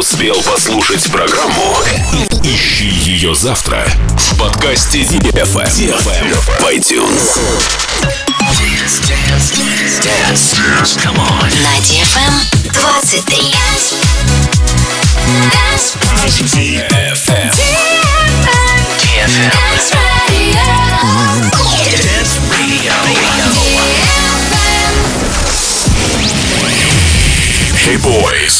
успел послушать программу, ищи ее завтра в подкасте DFM, DFM в iTunes. Dance, dance, dance, dance, dance, come on. На DFM 23. DFM. DFM. Dance Radio. Hey boys.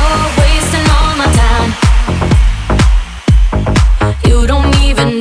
You don't even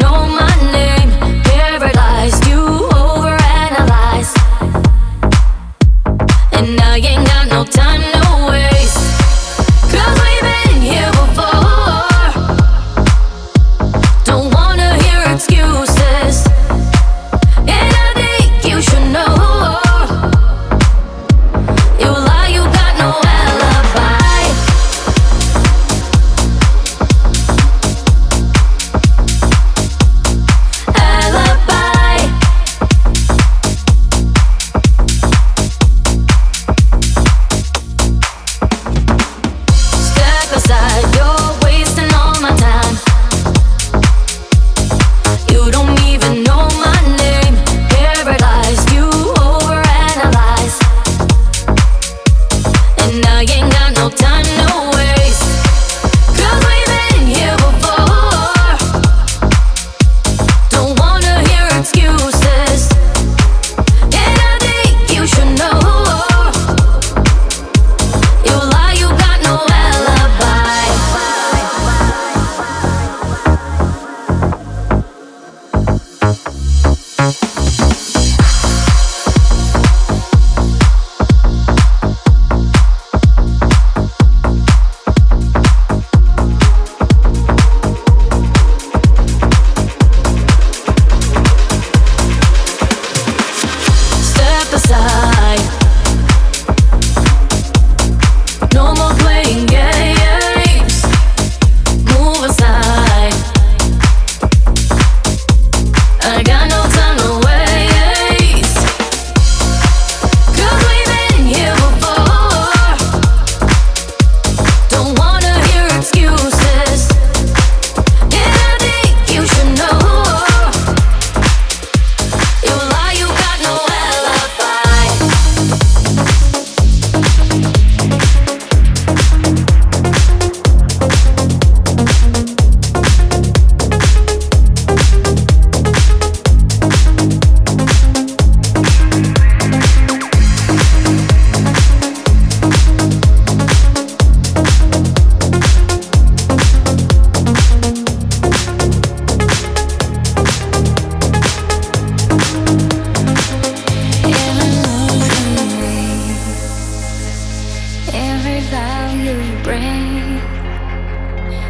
every you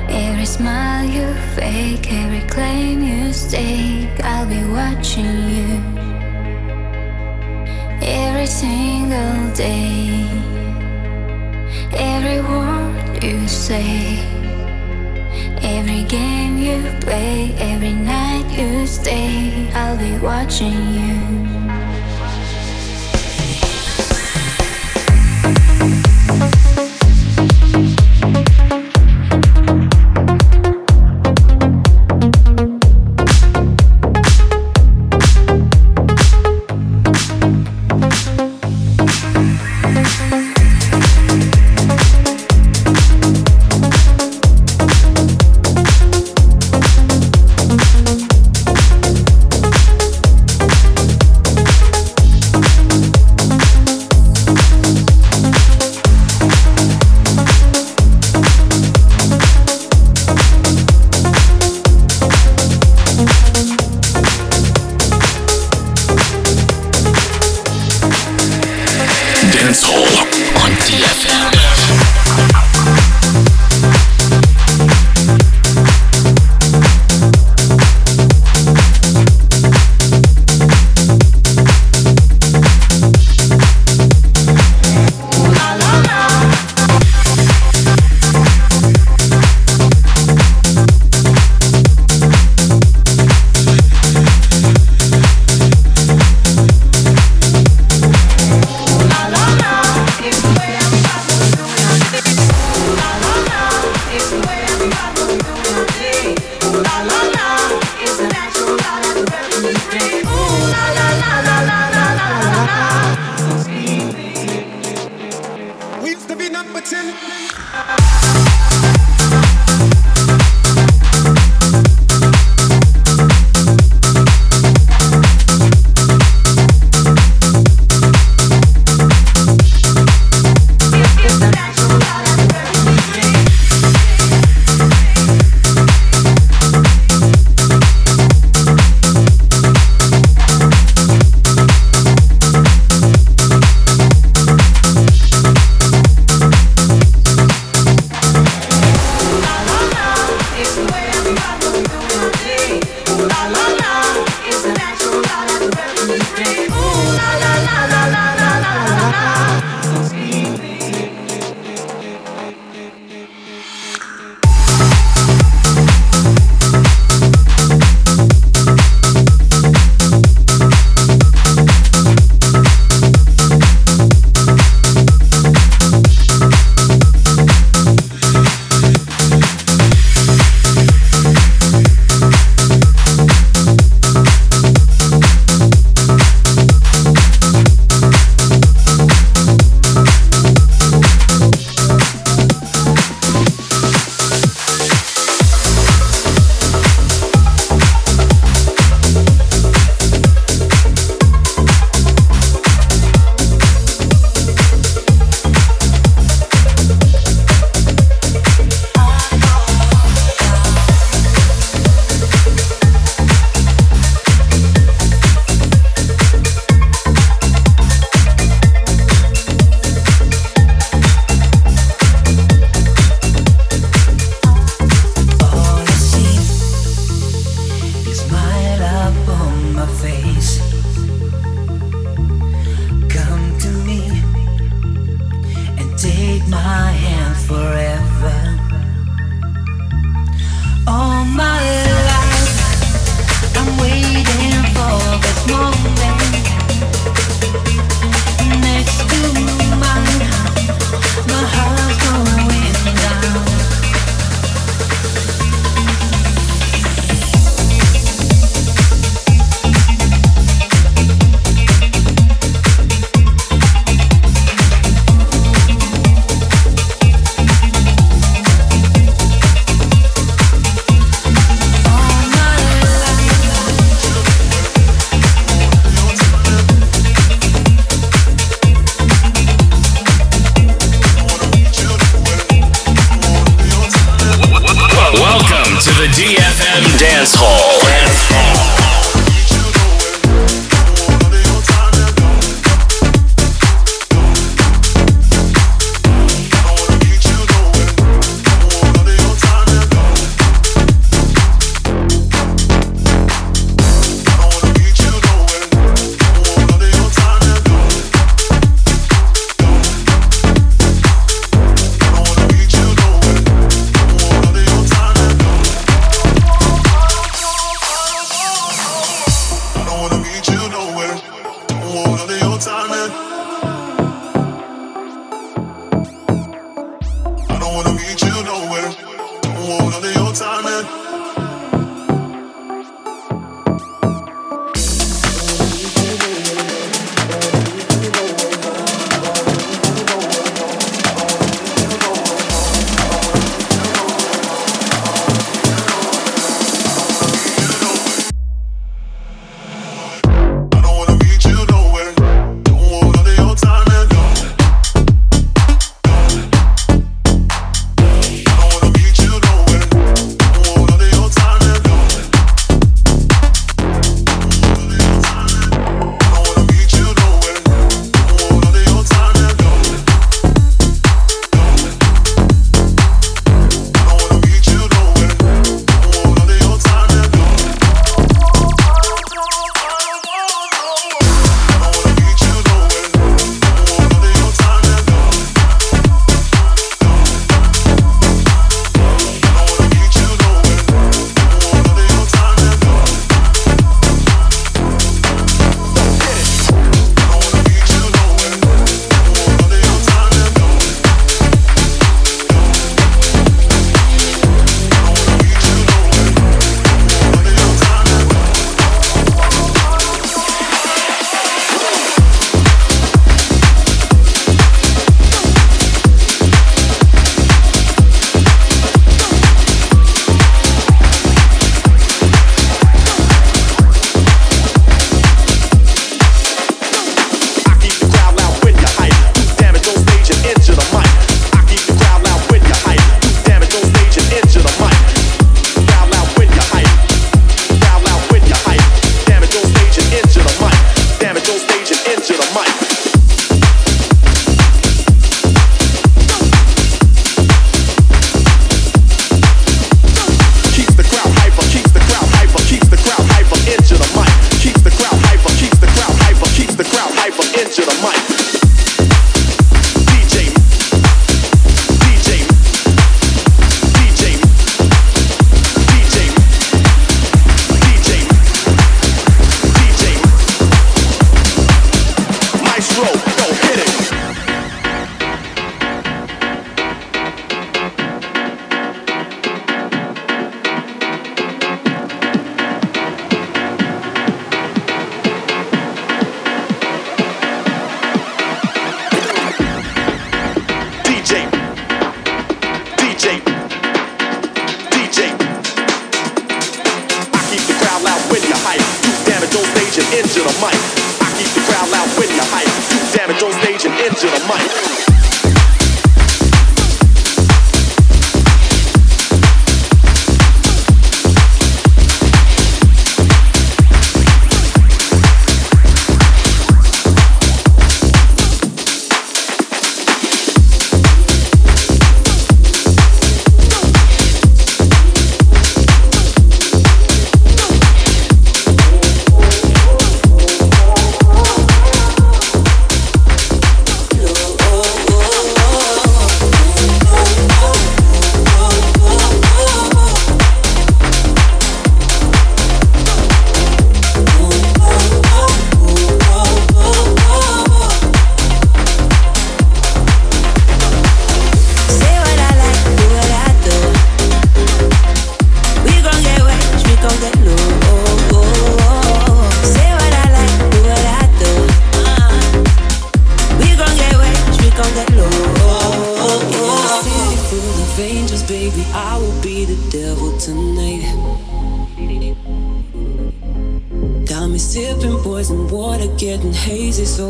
every smile you fake, every claim you stake, I'll be watching you every single day, every word you say. Every game you play, every night you stay, I'll be watching you.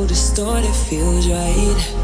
Distorted, feels right.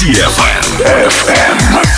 DFM.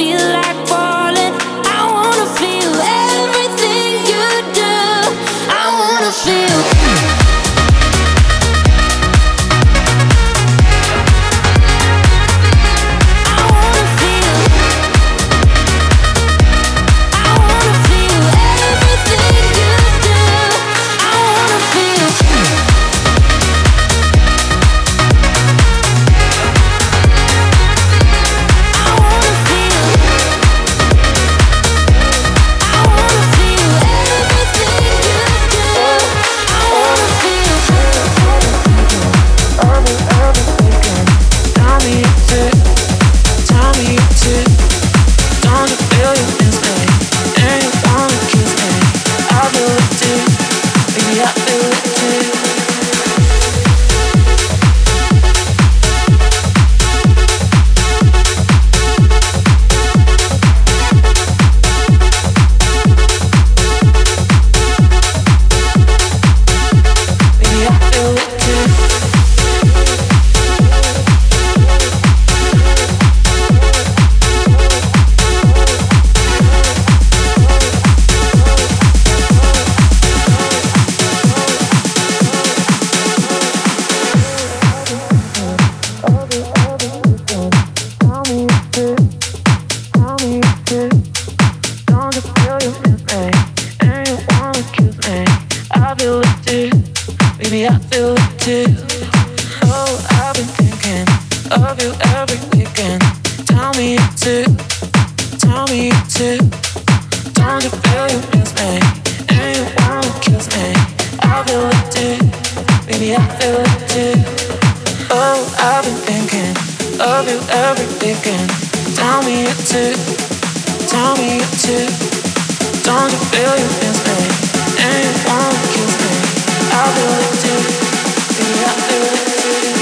feel like Maybe I feel it too. Oh, I've been thinking of you every weekend. Tell me it too. Tell me it too. Don't you feel your hands, me? And you wanna kiss me? I feel it too. Maybe I feel it too.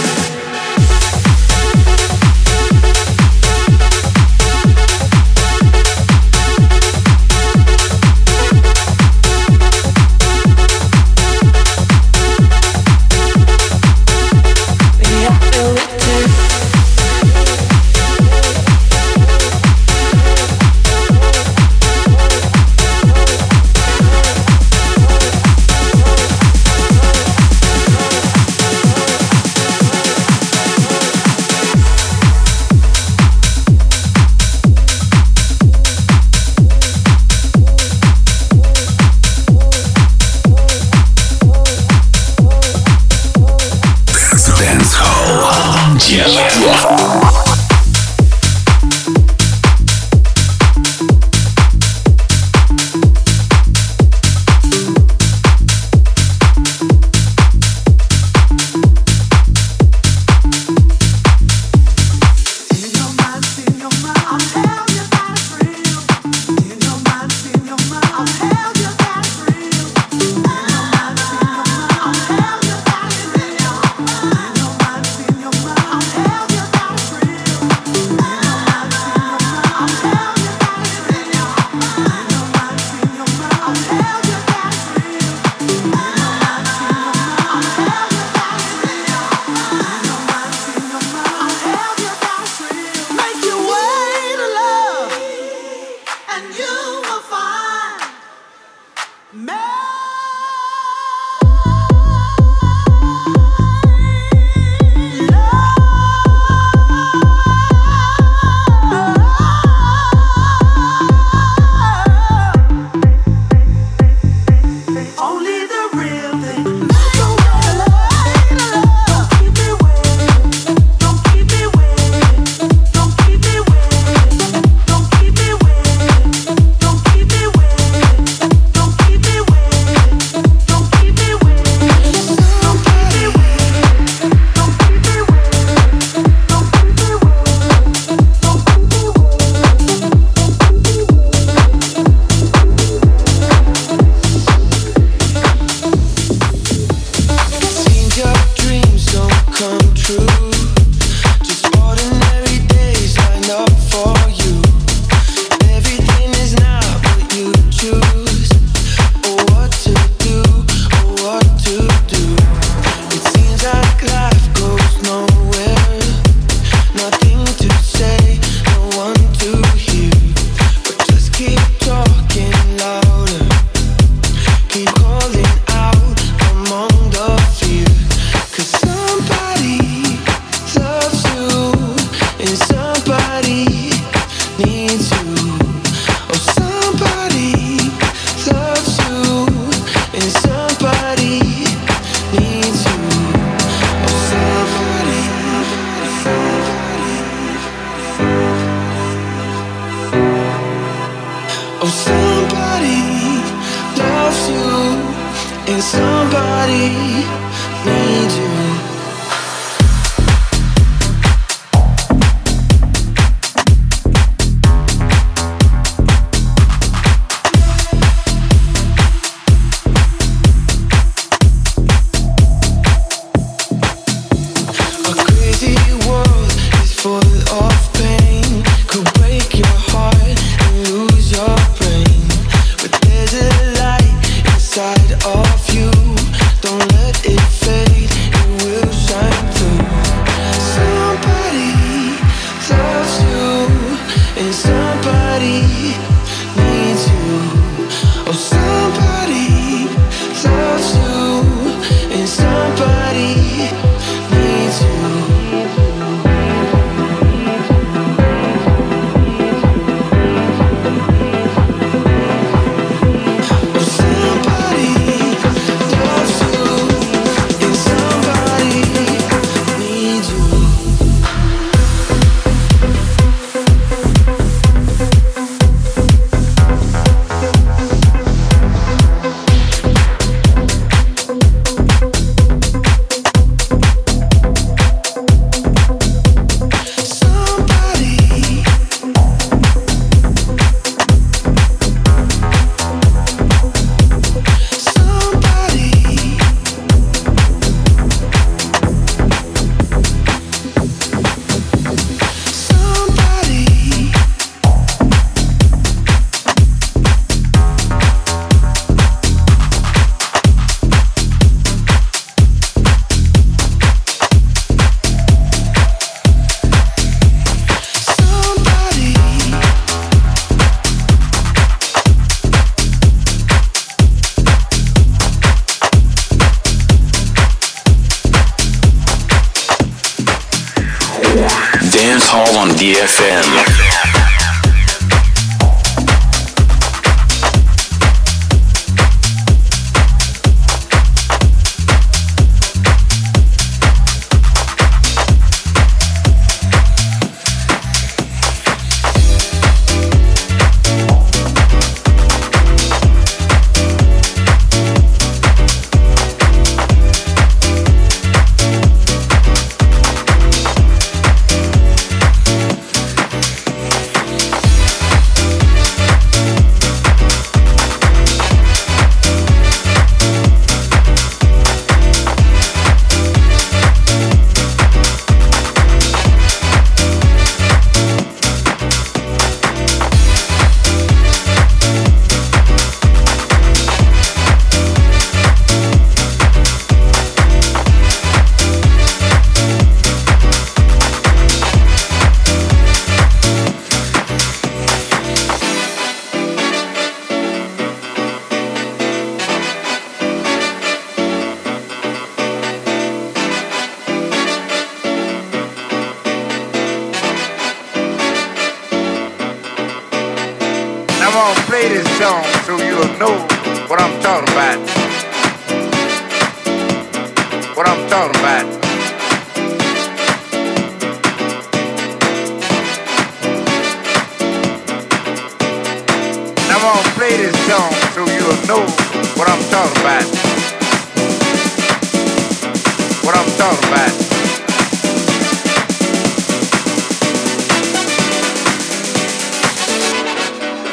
What I'm talking about.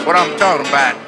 What I'm talking about.